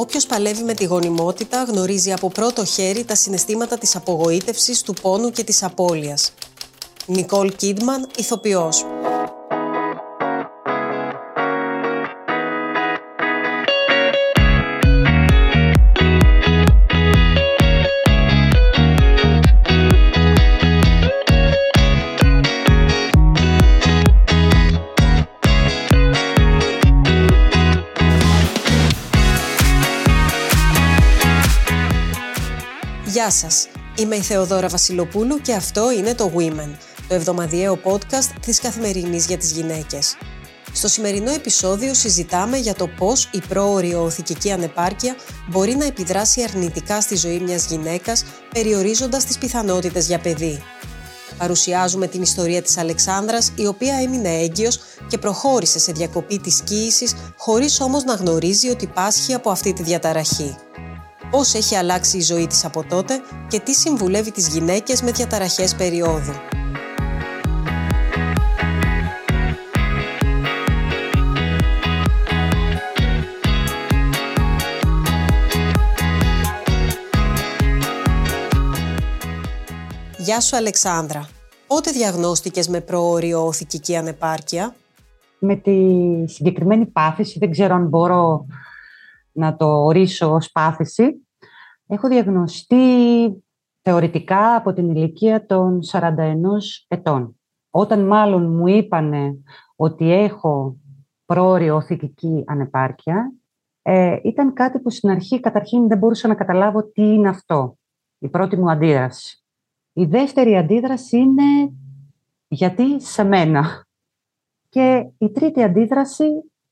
Όποιος παλεύει με τη γονιμότητα γνωρίζει από πρώτο χέρι τα συναισθήματα της απογοήτευσης, του πόνου και της απώλειας. Νικόλ Κίντμαν, ηθοποιός. Γεια σας, είμαι η Θεοδόρα Βασιλοπούλου και αυτό είναι το Women, το εβδομαδιαίο podcast της Καθημερινής για τις γυναίκες. Στο σημερινό επεισόδιο συζητάμε για το πώς η πρόορη οθικική ανεπάρκεια μπορεί να επιδράσει αρνητικά στη ζωή μιας γυναίκας, περιορίζοντας τις πιθανότητες για παιδί. Παρουσιάζουμε την ιστορία της Αλεξάνδρας, η οποία έμεινε έγκυος και προχώρησε σε διακοπή της κοίησης, χωρίς όμως να γνωρίζει ότι πάσχει από αυτή τη διαταραχή πώς έχει αλλάξει η ζωή της από τότε και τι συμβουλεύει τις γυναίκες με διαταραχές περίοδου. Γεια σου Αλεξάνδρα. Πότε διαγνώστηκες με προόριο οθικική ανεπάρκεια; Με τη συγκεκριμένη πάθηση, δεν ξέρω αν μπορώ να το ορίσω ως πάθηση. Έχω διαγνωστεί θεωρητικά από την ηλικία των 41 ετών. Όταν μάλλον μου είπανε ότι έχω πρόοριο οθικική ανεπάρκεια, ε, ήταν κάτι που στην αρχή καταρχήν δεν μπορούσα να καταλάβω τι είναι αυτό. Η πρώτη μου αντίδραση. Η δεύτερη αντίδραση είναι γιατί σε μένα; Και η τρίτη αντίδραση,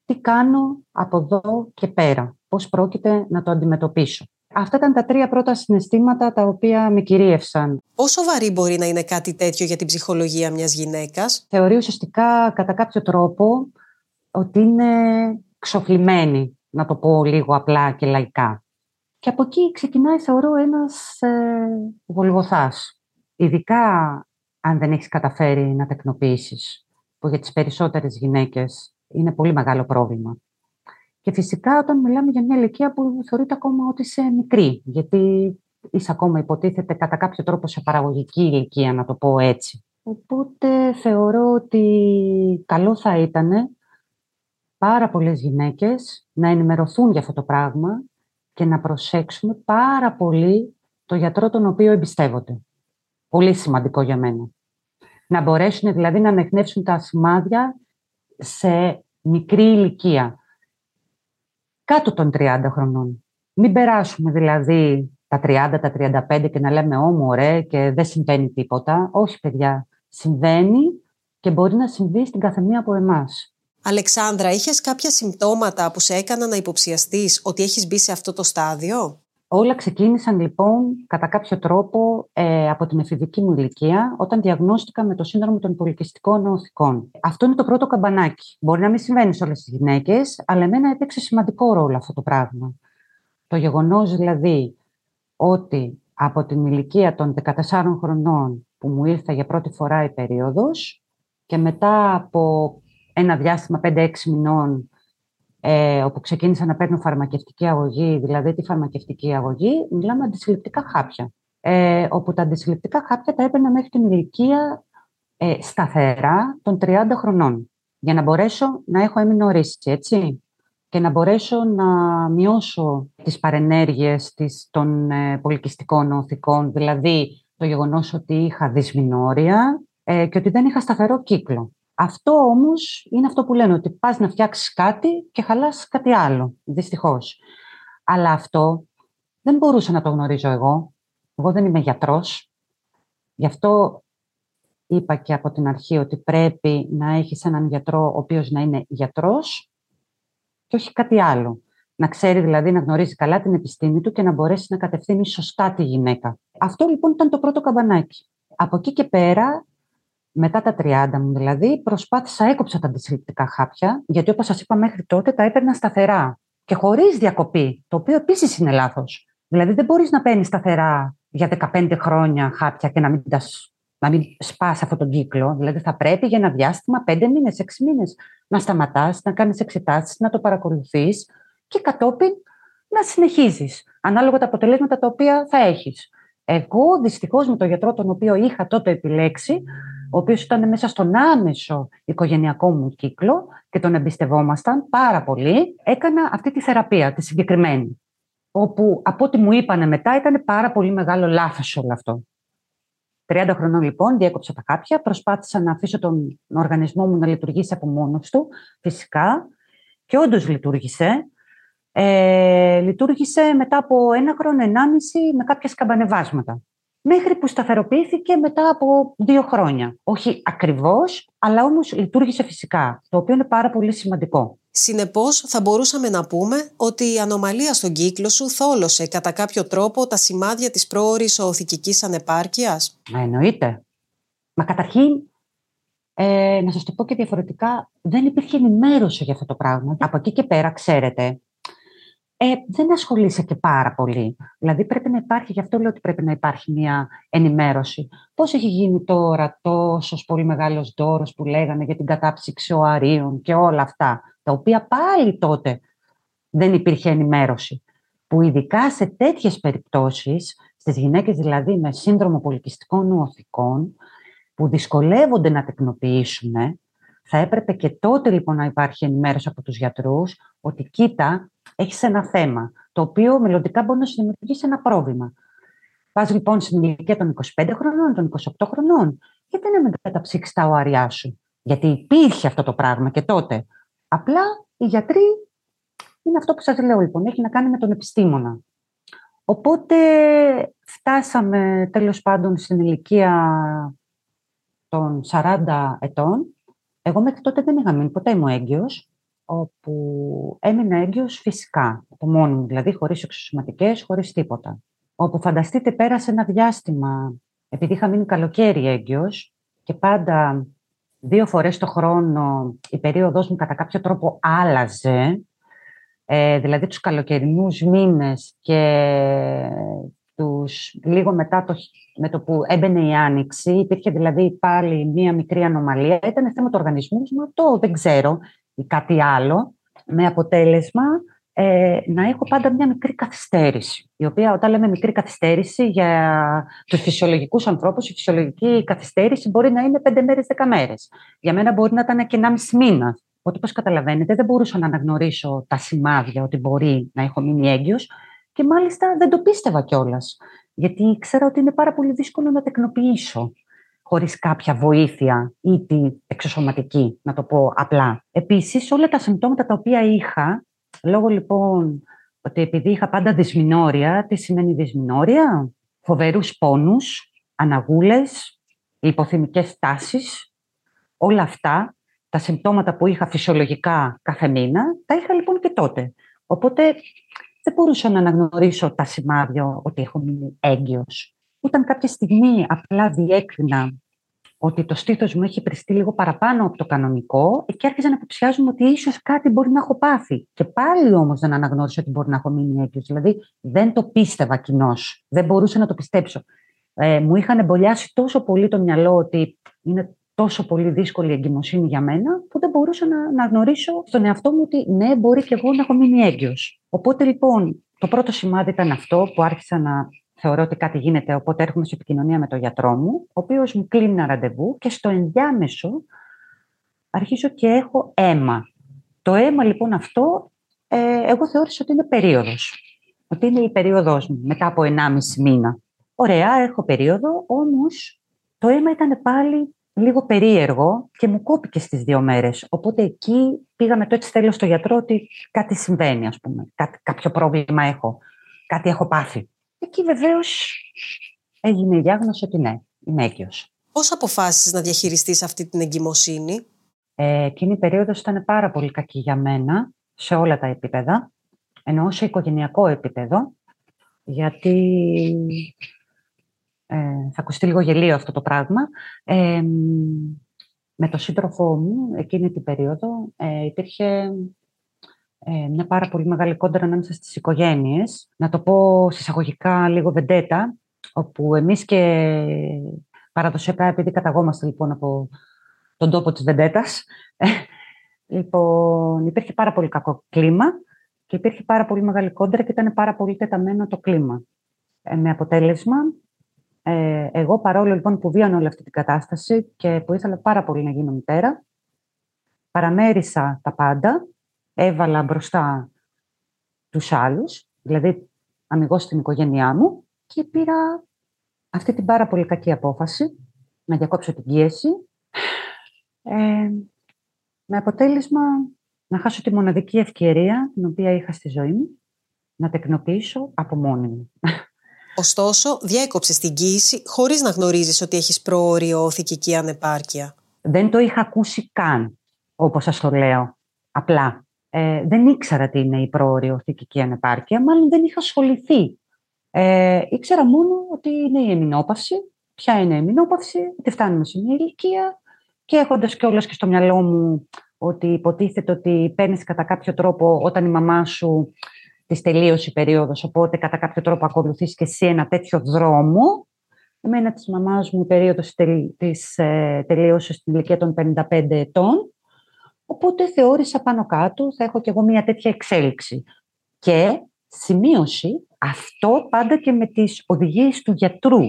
τι κάνω από εδώ και πέρα; Πώς πρόκειται να το αντιμετωπίσω. Αυτά ήταν τα τρία πρώτα συναισθήματα τα οποία με κυρίευσαν. Πόσο βαρύ μπορεί να είναι κάτι τέτοιο για την ψυχολογία μιας γυναίκας; Θεωρεί ουσιαστικά κατά κάποιο τρόπο ότι είναι ξοφλημένη, να το πω λίγο απλά και λαϊκά. Και από εκεί ξεκινάει, θεωρώ, ένας ε, βολγοθάς. Ειδικά αν δεν έχεις καταφέρει να τεκνοποιήσεις, που για τις περισσότερες γυναίκες είναι πολύ μεγάλο πρόβλημα. Και φυσικά όταν μιλάμε για μια ηλικία που θεωρείται ακόμα ότι είσαι μικρή, γιατί είσαι ακόμα υποτίθεται κατά κάποιο τρόπο σε παραγωγική ηλικία, να το πω έτσι. Οπότε θεωρώ ότι καλό θα ήταν πάρα πολλές γυναίκες να ενημερωθούν για αυτό το πράγμα και να προσέξουν πάρα πολύ το γιατρό τον οποίο εμπιστεύονται. Πολύ σημαντικό για μένα. Να μπορέσουν δηλαδή να ανεχνεύσουν τα σημάδια σε μικρή ηλικία κάτω των 30 χρονών. Μην περάσουμε δηλαδή τα 30, τα 35 και να λέμε «Ω, ωραία και δεν συμβαίνει τίποτα». Όχι, παιδιά. Συμβαίνει και μπορεί να συμβεί στην καθεμία από εμάς. Αλεξάνδρα, είχες κάποια συμπτώματα που σε έκαναν να υποψιαστείς ότι έχεις μπει σε αυτό το στάδιο; Όλα ξεκίνησαν λοιπόν κατά κάποιο τρόπο ε, από την εφηβική μου ηλικία όταν διαγνώστηκα με το σύνδρομο των πολικιστικών νοοθικών. Αυτό είναι το πρώτο καμπανάκι. Μπορεί να μην συμβαίνει σε όλες τις γυναίκες, αλλά εμένα έπαιξε σημαντικό ρόλο αυτό το πράγμα. Το γεγονός δηλαδή ότι από την ηλικία των 14 χρονών που μου ήρθε για πρώτη φορά η περίοδος και μετά από ένα διάστημα 5-6 μηνών ε, όπου ξεκίνησα να παίρνω φαρμακευτική αγωγή, δηλαδή τη φαρμακευτική αγωγή, μιλάμε αντισυλληπτικά χάπια. Ε, όπου τα αντισυλληπτικά χάπια τα έπαιρνα μέχρι την ηλικία ε, σταθερά των 30 χρονών, για να μπορέσω να έχω έμεινο έτσι, και να μπορέσω να μειώσω τις παρενέργειες της, των ε, πολικιστικών οθικών, δηλαδή το γεγονός ότι είχα δυσμηνόρια ε, και ότι δεν είχα σταθερό κύκλο. Αυτό όμως είναι αυτό που λένε, ότι πας να φτιάξεις κάτι και χαλάς κάτι άλλο, δυστυχώς. Αλλά αυτό δεν μπορούσα να το γνωρίζω εγώ. Εγώ δεν είμαι γιατρός. Γι' αυτό είπα και από την αρχή ότι πρέπει να έχεις έναν γιατρό ο οποίος να είναι γιατρός και όχι κάτι άλλο. Να ξέρει δηλαδή να γνωρίζει καλά την επιστήμη του και να μπορέσει να κατευθύνει σωστά τη γυναίκα. Αυτό λοιπόν ήταν το πρώτο καμπανάκι. Από εκεί και πέρα μετά τα 30 μου δηλαδή, προσπάθησα, έκοψα τα αντισυλληπτικά χάπια, γιατί όπως σας είπα μέχρι τότε τα έπαιρνα σταθερά και χωρίς διακοπή, το οποίο επίσης είναι λάθος. Δηλαδή δεν μπορείς να παίρνεις σταθερά για 15 χρόνια χάπια και να μην, τα, να μην σπάσει αυτόν τον κύκλο. Δηλαδή θα πρέπει για ένα διάστημα 5 μήνες, 6 μήνες να σταματάς, να κάνεις εξετάσεις, να το παρακολουθείς και κατόπιν να συνεχίζεις, ανάλογα τα αποτελέσματα τα οποία θα έχεις. Εγώ δυστυχώς με τον γιατρό τον οποίο είχα τότε επιλέξει, ο οποίος ήταν μέσα στον άμεσο οικογενειακό μου κύκλο και τον εμπιστευόμασταν πάρα πολύ, έκανα αυτή τη θεραπεία, τη συγκεκριμένη. Όπου από ό,τι μου είπανε μετά ήταν πάρα πολύ μεγάλο λάθος όλο αυτό. 30 χρονών λοιπόν, διέκοψα τα χάπια, προσπάθησα να αφήσω τον οργανισμό μου να λειτουργήσει από μόνος του, φυσικά, και όντως λειτουργήσε. Ε, λειτουργήσε μετά από ένα χρόνο, ενάμιση, με κάποια σκαμπανεβάσματα. Μέχρι που σταθεροποιήθηκε μετά από δύο χρόνια. Όχι ακριβώς, αλλά όμως λειτουργήσε φυσικά, το οποίο είναι πάρα πολύ σημαντικό. Συνεπώς, θα μπορούσαμε να πούμε ότι η ανομαλία στον κύκλο σου θόλωσε κατά κάποιο τρόπο τα σημάδια της πρόορης οθικικής ανεπάρκειας; Μα εννοείται. Μα καταρχήν, ε, να σας το πω και διαφορετικά, δεν υπήρχε ενημέρωση για αυτό το πράγμα. Από εκεί και πέρα, ξέρετε, ε, δεν ασχολείσαι και πάρα πολύ. Δηλαδή πρέπει να υπάρχει, γι' αυτό λέω ότι πρέπει να υπάρχει μια ενημέρωση. Πώς έχει γίνει τώρα τόσος πολύ μεγάλος δώρος που λέγανε για την κατάψυξη ξεοαρίων και όλα αυτά, τα οποία πάλι τότε δεν υπήρχε ενημέρωση. Που ειδικά σε τέτοιες περιπτώσεις, στις γυναίκες δηλαδή με σύνδρομο πολικιστικών νοοθικών, που δυσκολεύονται να τεκνοποιήσουν, θα έπρεπε και τότε λοιπόν να υπάρχει ενημέρωση από τους γιατρούς ότι κοίτα, έχεις ένα θέμα, το οποίο μελλοντικά μπορεί να σου δημιουργήσει ένα πρόβλημα. Πας λοιπόν στην ηλικία των 25 χρονών, των 28 χρονών, γιατί να μην καταψύξεις τα οαριά σου. Γιατί υπήρχε αυτό το πράγμα και τότε. Απλά οι γιατροί είναι αυτό που σας λέω λοιπόν, έχει να κάνει με τον επιστήμονα. Οπότε φτάσαμε τέλος πάντων στην ηλικία των 40 ετών. Εγώ μέχρι τότε δεν είχα μείνει ποτέ μου έγκυος όπου έμεινα έγκυος φυσικά, από μόνο μου, δηλαδή χωρίς εξωσωματικές, χωρίς τίποτα. Όπου φανταστείτε πέρασε ένα διάστημα, επειδή είχα μείνει καλοκαίρι έγκυος και πάντα δύο φορές το χρόνο η περίοδος μου κατά κάποιο τρόπο άλλαζε, ε, δηλαδή τους καλοκαιρινούς μήνες και τους, λίγο μετά το, με το που έμπαινε η άνοιξη, υπήρχε δηλαδή πάλι μία μικρή ανομαλία. Ήταν θέμα του οργανισμού μου, αυτό δεν ξέρω ή κάτι άλλο, με αποτέλεσμα ε, να έχω πάντα μια μικρή καθυστέρηση. Η οποία όταν λέμε μικρή καθυστέρηση για τους φυσιολογικούς ανθρώπους, η φυσιολογική καθυστέρηση μπορεί να είναι πέντε μέρες, δέκα μέρες. Για μένα μπορεί να ήταν και ένα μισή μήνα. Οπότε, όπως καταλαβαίνετε, δεν μπορούσα να αναγνωρίσω τα σημάδια ότι μπορεί να έχω μείνει έγκυος και μάλιστα δεν το πίστευα κιόλας. Γιατί ήξερα ότι είναι πάρα πολύ δύσκολο να τεκνοποιήσω χωρίς κάποια βοήθεια ή τη εξωσωματική, να το πω απλά. Επίσης, όλα τα συμπτώματα τα οποία είχα, λόγω λοιπόν ότι επειδή είχα πάντα δυσμηνόρια, τι σημαίνει δυσμηνόρια, φοβερούς πόνους, αναγούλες, υποθυμικές τάσεις, όλα αυτά, τα συμπτώματα που είχα φυσιολογικά κάθε μήνα, τα είχα λοιπόν και τότε. Οπότε δεν μπορούσα να αναγνωρίσω τα σημάδια ότι έχω μείνει έγκυος. Όταν κάποια στιγμή απλά διέκρινα ότι το στήθος μου έχει πριστεί λίγο παραπάνω από το κανονικό και άρχιζα να υποψιάζομαι ότι ίσως κάτι μπορεί να έχω πάθει. Και πάλι όμως δεν αναγνώρισα ότι μπορεί να έχω μείνει έγκυος. Δηλαδή δεν το πίστευα κοινώς. Δεν μπορούσα να το πιστέψω. Ε, μου είχαν εμπολιάσει τόσο πολύ το μυαλό ότι είναι τόσο πολύ δύσκολη η εγκυμοσύνη για μένα, που δεν μπορούσα να, να γνωρίσω στον εαυτό μου ότι ναι, μπορεί και εγώ να έχω μείνει έγκυος. Οπότε λοιπόν, το πρώτο σημάδι ήταν αυτό που άρχισα να θεωρώ ότι κάτι γίνεται, οπότε έρχομαι σε επικοινωνία με τον γιατρό μου, ο οποίος μου κλείνει ένα ραντεβού και στο ενδιάμεσο αρχίζω και έχω αίμα. Το αίμα λοιπόν αυτό, ε, εγώ θεώρησα ότι είναι περίοδος. Ότι είναι η περίοδος μου μετά από 1,5 μήνα. Ωραία, έχω περίοδο, όμως το αίμα ήταν πάλι λίγο περίεργο και μου κόπηκε στις δύο μέρες. Οπότε εκεί πήγαμε το έτσι θέλω στο γιατρό ότι κάτι συμβαίνει, ας πούμε. Κάτι, κάποιο πρόβλημα έχω. Κάτι έχω πάθει. Εκεί βεβαίως έγινε η διάγνωση ότι ναι, είμαι έγκυος. Πώς αποφάσισες να διαχειριστείς αυτή την εγκυμοσύνη, ε, Εκείνη η περίοδος ήταν πάρα πολύ κακή για μένα σε όλα τα επίπεδα, ενώ σε οικογενειακό επίπεδο, γιατί ε, θα ακουστεί λίγο γελίο αυτό το πράγμα. Ε, με τον σύντροφό μου εκείνη την περίοδο ε, υπήρχε ε, μια πάρα πολύ μεγάλη κόντρα ανάμεσα στις οικογένειες. Να το πω συσσαγωγικά λίγο βεντέτα, όπου εμείς και παραδοσιακά, επειδή καταγόμαστε λοιπόν από τον τόπο της βεντέτας, ε, λοιπόν, υπήρχε πάρα πολύ κακό κλίμα και υπήρχε πάρα πολύ μεγάλη κόντρα και ήταν πάρα πολύ τεταμένο το κλίμα. Ε, με αποτέλεσμα, ε, εγώ παρόλο λοιπόν που βίανα όλη αυτή την κατάσταση και που ήθελα πάρα πολύ να γίνω μητέρα, παραμέρισα τα πάντα, έβαλα μπροστά τους άλλους, δηλαδή αμυγός στην οικογένειά μου και πήρα αυτή την πάρα πολύ κακή απόφαση να διακόψω την πίεση ε, με αποτέλεσμα να χάσω τη μοναδική ευκαιρία την οποία είχα στη ζωή μου να τεκνοποιήσω από μόνη μου. Ωστόσο, διέκοψες την κοίηση χωρίς να γνωρίζεις ότι έχεις προόριο θηκική ανεπάρκεια. Δεν το είχα ακούσει καν, όπως σας το λέω. Απλά. Ε, δεν ήξερα τι είναι η προόριο θηκική ανεπάρκεια, μάλλον δεν είχα ασχοληθεί. Ε, ήξερα μόνο ότι είναι η εμεινόπαυση. Ποια είναι η εμεινόπαυση, ότι φτάνουμε σε μια ηλικία και έχοντας κιόλας και στο μυαλό μου ότι υποτίθεται ότι παίρνεις κατά κάποιο τρόπο όταν η μαμά σου της τελείωσε η περίοδος, οπότε κατά κάποιο τρόπο ακολουθείς και εσύ ένα τέτοιο δρόμο. Εμένα της μαμάς μου η περίοδος της ε, τελείωσε στην ηλικία των 55 ετών. Οπότε θεώρησα πάνω κάτω θα έχω κι εγώ μια τέτοια εξέλιξη. Και σημείωση αυτό πάντα και με τις οδηγίες του γιατρού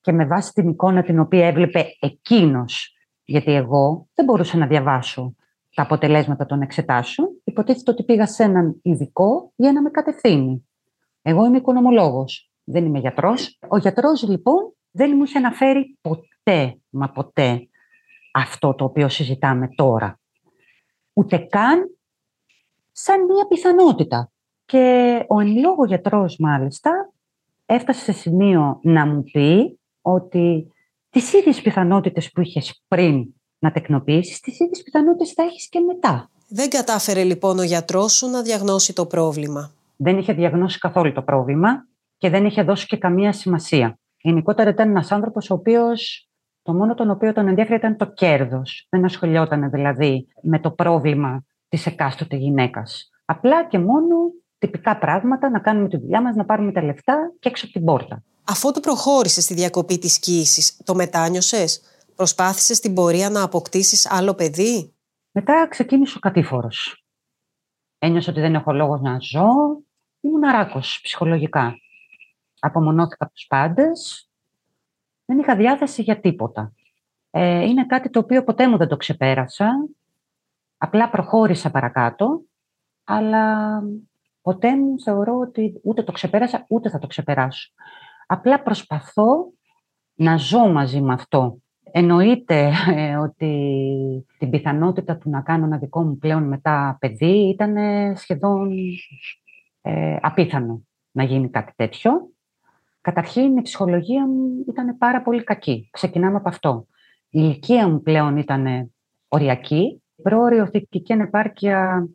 και με βάση την εικόνα την οποία έβλεπε εκείνος. Γιατί εγώ δεν μπορούσα να διαβάσω τα αποτελέσματα των εξετάσεων, υποτίθεται ότι πήγα σε έναν ειδικό για να με κατευθύνει. Εγώ είμαι οικονομολόγος, δεν είμαι γιατρός. Ο γιατρός λοιπόν δεν μου είχε αναφέρει ποτέ, μα ποτέ, αυτό το οποίο συζητάμε τώρα. Ούτε καν σαν μία πιθανότητα. Και ο εν λόγω γιατρός μάλιστα έφτασε σε σημείο να μου πει ότι τις ίδιες πιθανότητες που είχες πριν να τεκνοποιήσεις, τις ίδιες πιθανότητες θα έχεις και μετά. Δεν κατάφερε λοιπόν ο γιατρός σου να διαγνώσει το πρόβλημα. Δεν είχε διαγνώσει καθόλου το πρόβλημα και δεν είχε δώσει και καμία σημασία. Γενικότερα ήταν ένας άνθρωπος ο οποίος το μόνο τον οποίο τον ενδιαφέρει ήταν το κέρδος. Δεν ασχολιόταν δηλαδή με το πρόβλημα της εκάστοτε γυναίκας. Απλά και μόνο τυπικά πράγματα, να κάνουμε τη δουλειά μας, να πάρουμε τα λεφτά και έξω από την πόρτα. Αφού του προχώρησε στη διακοπή της κοίησης, το μετάνιωσες; Προσπάθησες στην πορεία να αποκτήσεις άλλο παιδί; Μετά ξεκίνησε ο κατήφορος. Ένιωσα ότι δεν έχω λόγος να ζω. Ήμουν αράκος ψυχολογικά. Απομονώθηκα από τους πάντες. Δεν είχα διάθεση για τίποτα. Ε, είναι κάτι το οποίο ποτέ μου δεν το ξεπέρασα. Απλά προχώρησα παρακάτω. Αλλά ποτέ μου θεωρώ ότι ούτε το ξεπέρασα, ούτε θα το ξεπεράσω. Απλά προσπαθώ να ζω μαζί με αυτό. Εννοείται ε, ότι την πιθανότητα του να κάνω ένα δικό μου πλέον μετά παιδί ήταν σχεδόν ε, απίθανο να γίνει κάτι τέτοιο. Καταρχήν η ψυχολογία μου ήταν πάρα πολύ κακή. Ξεκινάμε από αυτό. Η ηλικία μου πλέον ήταν οριακή. Πρόωριο θετική ανεπάρκεια,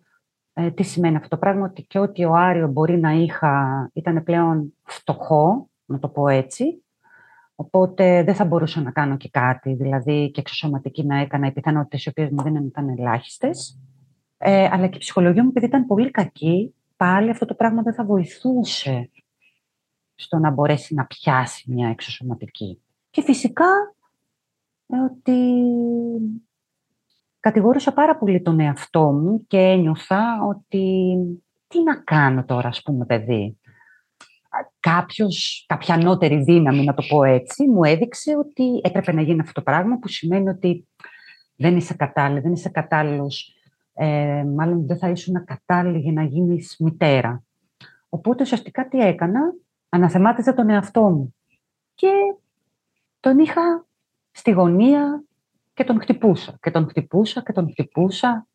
ε, τι σημαίνει αυτό το πράγμα, ότι και ότι ο Άριο μπορεί να είχα ήταν πλέον φτωχό, να το πω έτσι, Οπότε δεν θα μπορούσα να κάνω και κάτι, δηλαδή και εξωσωματική να έκανα, οι πιθανότητες οι οποίες μου δίνανε ήταν ελάχιστες. Ε, αλλά και η ψυχολογία μου, επειδή ήταν πολύ κακή, πάλι αυτό το πράγμα δεν θα βοηθούσε στο να μπορέσει να πιάσει μια εξωσωματική. Και φυσικά ε, ότι κατηγόρησα πάρα πολύ τον εαυτό μου και ένιωθα ότι τι να κάνω τώρα, ας πούμε, παιδί κάποιος, κάποια ανώτερη δύναμη, να το πω έτσι, μου έδειξε ότι έπρεπε να γίνει αυτό το πράγμα, που σημαίνει ότι δεν είσαι κατάλληλη, δεν είσαι κατάλληλος, ε, μάλλον δεν θα ήσουν κατάλληλη για να γίνεις μητέρα. Οπότε ουσιαστικά τι έκανα, αναθεμάτιζα τον εαυτό μου και τον είχα στη γωνία και τον χτυπούσα και τον χτυπούσα και τον χτυπούσα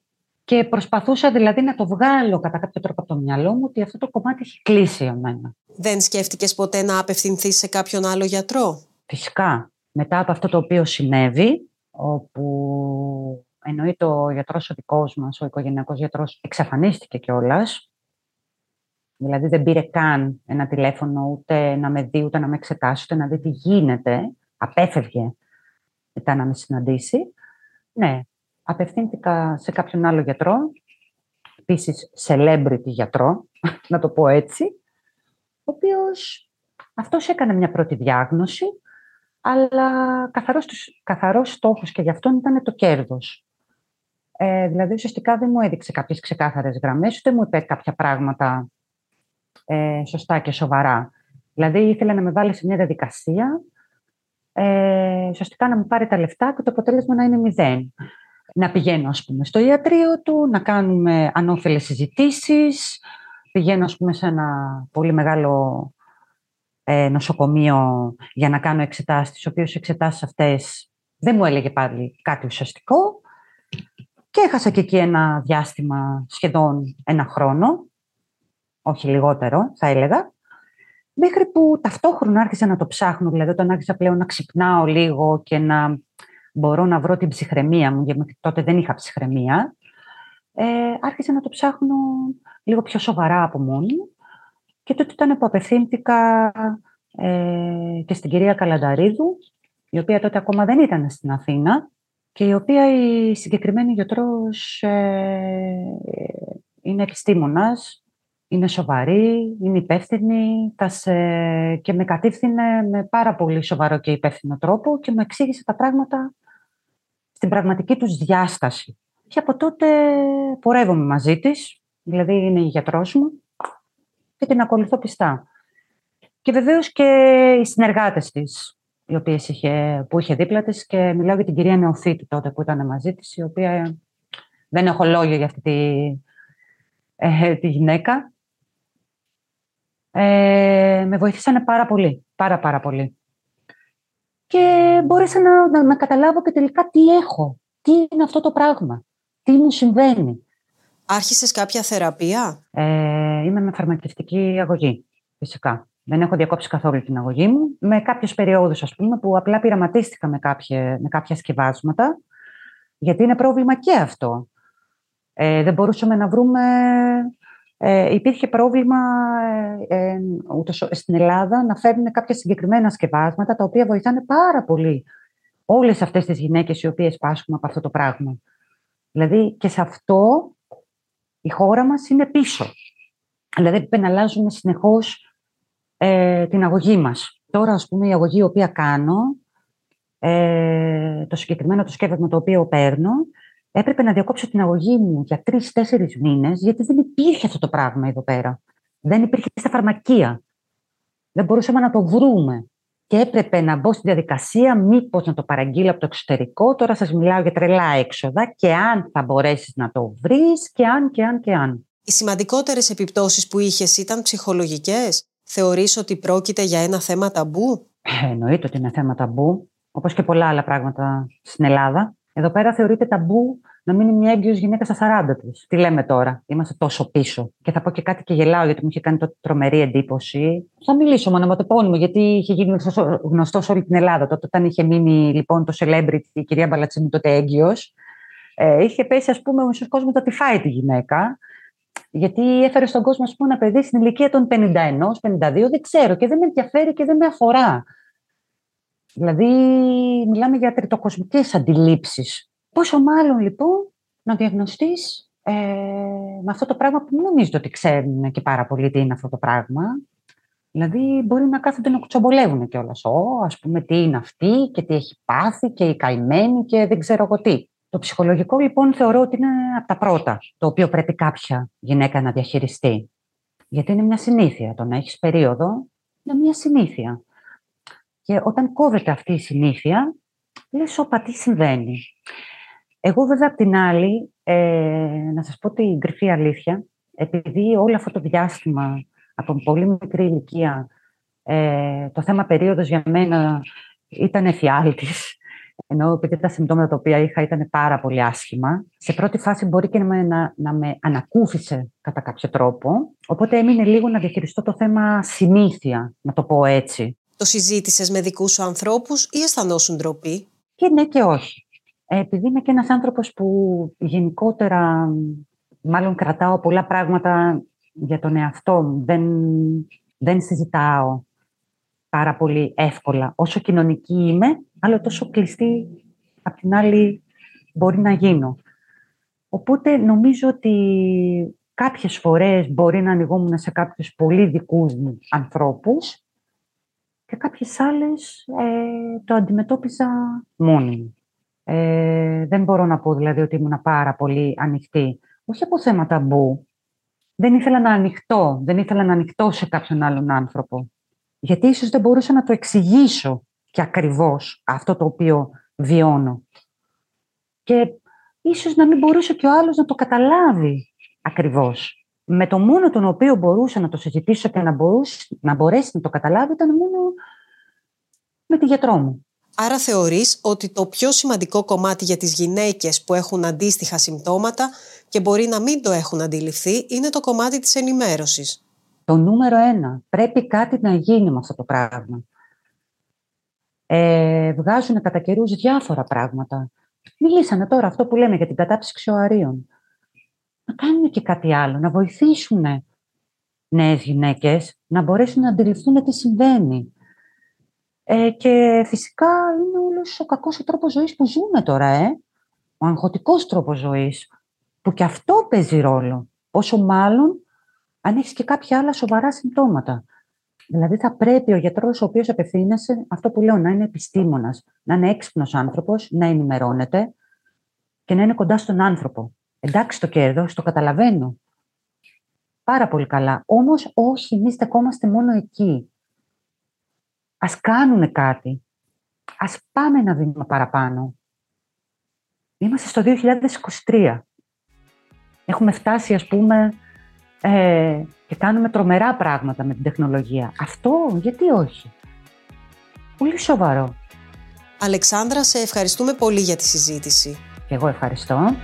και προσπαθούσα δηλαδή να το βγάλω κατά κάποιο τρόπο από το μυαλό μου ότι αυτό το κομμάτι έχει κλείσει για μένα. Δεν σκέφτηκες ποτέ να απευθυνθείς σε κάποιον άλλο γιατρό; Φυσικά. Μετά από αυτό το οποίο συνέβη, όπου εννοείται ο γιατρός ο δικός μας, ο οικογενειακός γιατρός, εξαφανίστηκε κιόλας. Δηλαδή δεν πήρε καν ένα τηλέφωνο ούτε να με δει, ούτε να με εξετάσει, ούτε να δει τι γίνεται. Απέφευγε μετά να με συναντήσει. Ναι, απευθύνθηκα σε κάποιον άλλο γιατρό, επίσης celebrity γιατρό, να το πω έτσι, ο οποίος αυτός έκανε μια πρώτη διάγνωση, αλλά καθαρός, καθαρός στόχος και γι' αυτόν ήταν το κέρδος. Ε, δηλαδή, ουσιαστικά δεν μου έδειξε κάποιες ξεκάθαρες γραμμές, ούτε μου είπε κάποια πράγματα ε, σωστά και σοβαρά. Δηλαδή, ήθελε να με βάλει σε μια διαδικασία, ε, ουσιαστικά να μου πάρει τα λεφτά και το αποτέλεσμα να είναι μηδέν. Να πηγαίνω, ας πούμε, στο ιατρείο του, να κάνουμε ανώφελες συζητήσεις, πηγαίνω, ας πούμε, σε ένα πολύ μεγάλο ε, νοσοκομείο για να κάνω εξετάσεις, τις οποίες εξετάσεις αυτές δεν μου έλεγε πάλι κάτι ουσιαστικό. Και έχασα και εκεί ένα διάστημα σχεδόν ένα χρόνο, όχι λιγότερο θα έλεγα, μέχρι που ταυτόχρονα άρχισα να το ψάχνω, δηλαδή όταν άρχισα πλέον να ξυπνάω λίγο και να μπορώ να βρω την ψυχραιμία μου, γιατί τότε δεν είχα ψυχραιμία, ε, άρχισα να το ψάχνω λίγο πιο σοβαρά από μόνη και τότε ήταν που απευθύνθηκα ε, και στην κυρία Καλανταρίδου, η οποία τότε ακόμα δεν ήταν στην Αθήνα και η οποία η συγκεκριμένη γιατρός ε, είναι επιστήμονας, είναι σοβαρή, είναι υπεύθυνη θα σε... και με κατήφθηνε με πάρα πολύ σοβαρό και υπεύθυνο τρόπο και μου εξήγησε τα πράγματα στην πραγματική τους διάσταση. Και από τότε πορεύομαι μαζί της, δηλαδή είναι η γιατρός μου και την ακολουθώ πιστά. Και βεβαίως και οι συνεργάτες της, οι οποίες είχε, που είχε δίπλα της και μιλάω για την κυρία Νεοφίτη τότε που ήταν μαζί της, η οποία δεν έχω λόγια για αυτή τη, ε, τη γυναίκα. Ε, με βοήθησαν πάρα πολύ, πάρα πάρα πολύ. Και μπόρεσα να, να, καταλάβω και τελικά τι έχω, τι είναι αυτό το πράγμα, τι μου συμβαίνει. Άρχισες κάποια θεραπεία; Ε, είμαι με φαρμακευτική αγωγή, φυσικά. Δεν έχω διακόψει καθόλου την αγωγή μου. Με κάποιες περιόδους, ας πούμε, που απλά πειραματίστηκα με κάποια, με κάποια σκευάσματα, γιατί είναι πρόβλημα και αυτό. Ε, δεν μπορούσαμε να βρούμε... Ε, υπήρχε πρόβλημα ε, ε ούτως, στην Ελλάδα να φέρνουν κάποια συγκεκριμένα σκευάσματα, τα οποία βοηθάνε πάρα πολύ όλες αυτές τις γυναίκες οι οποίες πάσχουν από αυτό το πράγμα. Δηλαδή και σε αυτό η χώρα μας είναι πίσω. Δηλαδή πρέπει να αλλάζουμε συνεχώς ε, την αγωγή μας. Τώρα, ας πούμε, η αγωγή η οποία κάνω, ε, το συγκεκριμένο το σκεύασμα το οποίο παίρνω, έπρεπε να διακόψω την αγωγή μου για τρει-τέσσερι μήνες, γιατί δεν υπήρχε αυτό το πράγμα εδώ πέρα. Δεν υπήρχε στα φαρμακεία. Δεν μπορούσαμε να το βρούμε. Και έπρεπε να μπω στη διαδικασία, μήπως να το παραγγείλω από το εξωτερικό. Τώρα σας μιλάω για τρελά έξοδα και αν θα μπορέσεις να το βρεις και αν και αν και αν. Οι σημαντικότερες επιπτώσεις που είχες ήταν ψυχολογικές; Θεωρείς ότι πρόκειται για ένα θέμα ταμπού; Ε, εννοείται ότι είναι θέμα ταμπού, όπως και πολλά άλλα πράγματα στην Ελλάδα. Εδώ πέρα θεωρείται ταμπού να μείνει μια έγκυος γυναίκα στα 40 τη. Τι λέμε τώρα, είμαστε τόσο πίσω. Και θα πω και κάτι και γελάω, γιατί μου είχε κάνει το τρομερή εντύπωση. Θα μιλήσω με ονοματεπώνυμο, γιατί είχε γίνει γνωστός σε όλη την Ελλάδα. Τότε, όταν είχε μείνει λοιπόν το celebrity, η κυρία Μπαλατσίνη, τότε έγκυος, ε, είχε πέσει, ας πούμε, ο μισός κόσμος να τη φάει τη γυναίκα. Γιατί έφερε στον κόσμο πούμε, ένα παιδί στην ηλικία των 51, 52, δεν ξέρω και δεν με ενδιαφέρει και δεν με αφορά. Δηλαδή, μιλάμε για τριτοκοσμικές αντιλήψεις. Πόσο μάλλον, λοιπόν, να διαγνωστείς ε, με αυτό το πράγμα που δεν νομίζετε ότι ξέρουν και πάρα πολύ τι είναι αυτό το πράγμα. Δηλαδή, μπορεί να κάθονται να κουτσομπολεύουν κιόλας. Ω, ας πούμε, τι είναι αυτή και τι έχει πάθει και η καημένη και δεν ξέρω εγώ τι. Το ψυχολογικό λοιπόν θεωρώ ότι είναι από τα πρώτα, το οποίο πρέπει κάποια γυναίκα να διαχειριστεί. Γιατί είναι μια συνήθεια. Το να έχεις περίοδο είναι μια συνήθεια. Και όταν κόβεται αυτή η συνήθεια, λες, όπα, τι συμβαίνει. Εγώ βέβαια απ' την άλλη, ε, να σας πω την κρυφή αλήθεια, επειδή όλο αυτό το διάστημα από πολύ μικρή ηλικία, ε, το θέμα περίοδος για μένα ήταν εφιάλτης, ενώ επειδή τα συμπτώματα τα οποία είχα ήταν πάρα πολύ άσχημα, σε πρώτη φάση μπορεί και να με, να, να με ανακούφισε κατά κάποιο τρόπο. Οπότε έμεινε λίγο να διαχειριστώ το θέμα συνήθεια, να το πω έτσι. Το συζήτησες με δικούς σου ανθρώπους ή αισθανόσουν ντροπή; Και ναι και όχι. Ε, επειδή είμαι και ένας άνθρωπος που γενικότερα μάλλον κρατάω πολλά πράγματα για τον εαυτό μου. Δεν, δεν συζητάω πάρα πολύ εύκολα. Όσο κοινωνική είμαι, αλλά τόσο κλειστή απ' την άλλη μπορεί να γίνω. Οπότε νομίζω ότι κάποιες φορές μπορεί να ανοιγόμουν σε κάποιους πολύ δικούς μου ανθρώπους και κάποιες άλλες ε, το αντιμετώπιζα μόνη μου. Ε, δεν μπορώ να πω δηλαδή ότι ήμουν πάρα πολύ ανοιχτή. Όχι από θέματα μπου. Δεν ήθελα να ανοιχτώ. Δεν ήθελα να ανοιχτώ σε κάποιον άλλον άνθρωπο. Γιατί ίσως δεν μπορούσα να το εξηγήσω και ακριβώς αυτό το οποίο βιώνω. Και ίσως να μην μπορούσε και ο άλλος να το καταλάβει ακριβώς. Με το μόνο τον οποίο μπορούσα να το συζητήσω και να, μπορούσε, να μπορέσει να το καταλάβει ήταν μόνο με τη γιατρό μου. Άρα θεωρείς ότι το πιο σημαντικό κομμάτι για τις γυναίκες που έχουν αντίστοιχα συμπτώματα και μπορεί να μην το έχουν αντιληφθεί είναι το κομμάτι της ενημέρωσης. Το νούμερο ένα. Πρέπει κάτι να γίνει με αυτό το πράγμα. Ε, βγάζουν κατά καιρούς διάφορα πράγματα. Μιλήσανε τώρα αυτό που λέμε για την κατάψυξη ξεωαρίων. Να κάνουν και κάτι άλλο, να βοηθήσουν νέες γυναίκες να μπορέσουν να αντιληφθούν τι συμβαίνει. Ε, και φυσικά είναι όλος ο κακός ο τρόπος ζωής που ζούμε τώρα, ε. Ο αγχωτικός τρόπος ζωής, που και αυτό παίζει ρόλο. Όσο μάλλον αν έχεις και κάποια άλλα σοβαρά συμπτώματα. Δηλαδή θα πρέπει ο γιατρός ο οποίος απευθύνεσαι, αυτό που λέω, να είναι επιστήμονας, να είναι έξυπνος άνθρωπος, να ενημερώνεται και να είναι κοντά στον άνθρωπο. Εντάξει το κέρδος, το καταλαβαίνω. Πάρα πολύ καλά. Όμως όχι, εμείς στεκόμαστε μόνο εκεί. Ας κάνουμε κάτι. Ας πάμε ένα βήμα παραπάνω. Είμαστε στο 2023. Έχουμε φτάσει, ας πούμε, ε, και κάνουμε τρομερά πράγματα με την τεχνολογία. Αυτό γιατί όχι; Πολύ σοβαρό. Αλεξάνδρα, σε ευχαριστούμε πολύ για τη συζήτηση. εγώ ευχαριστώ.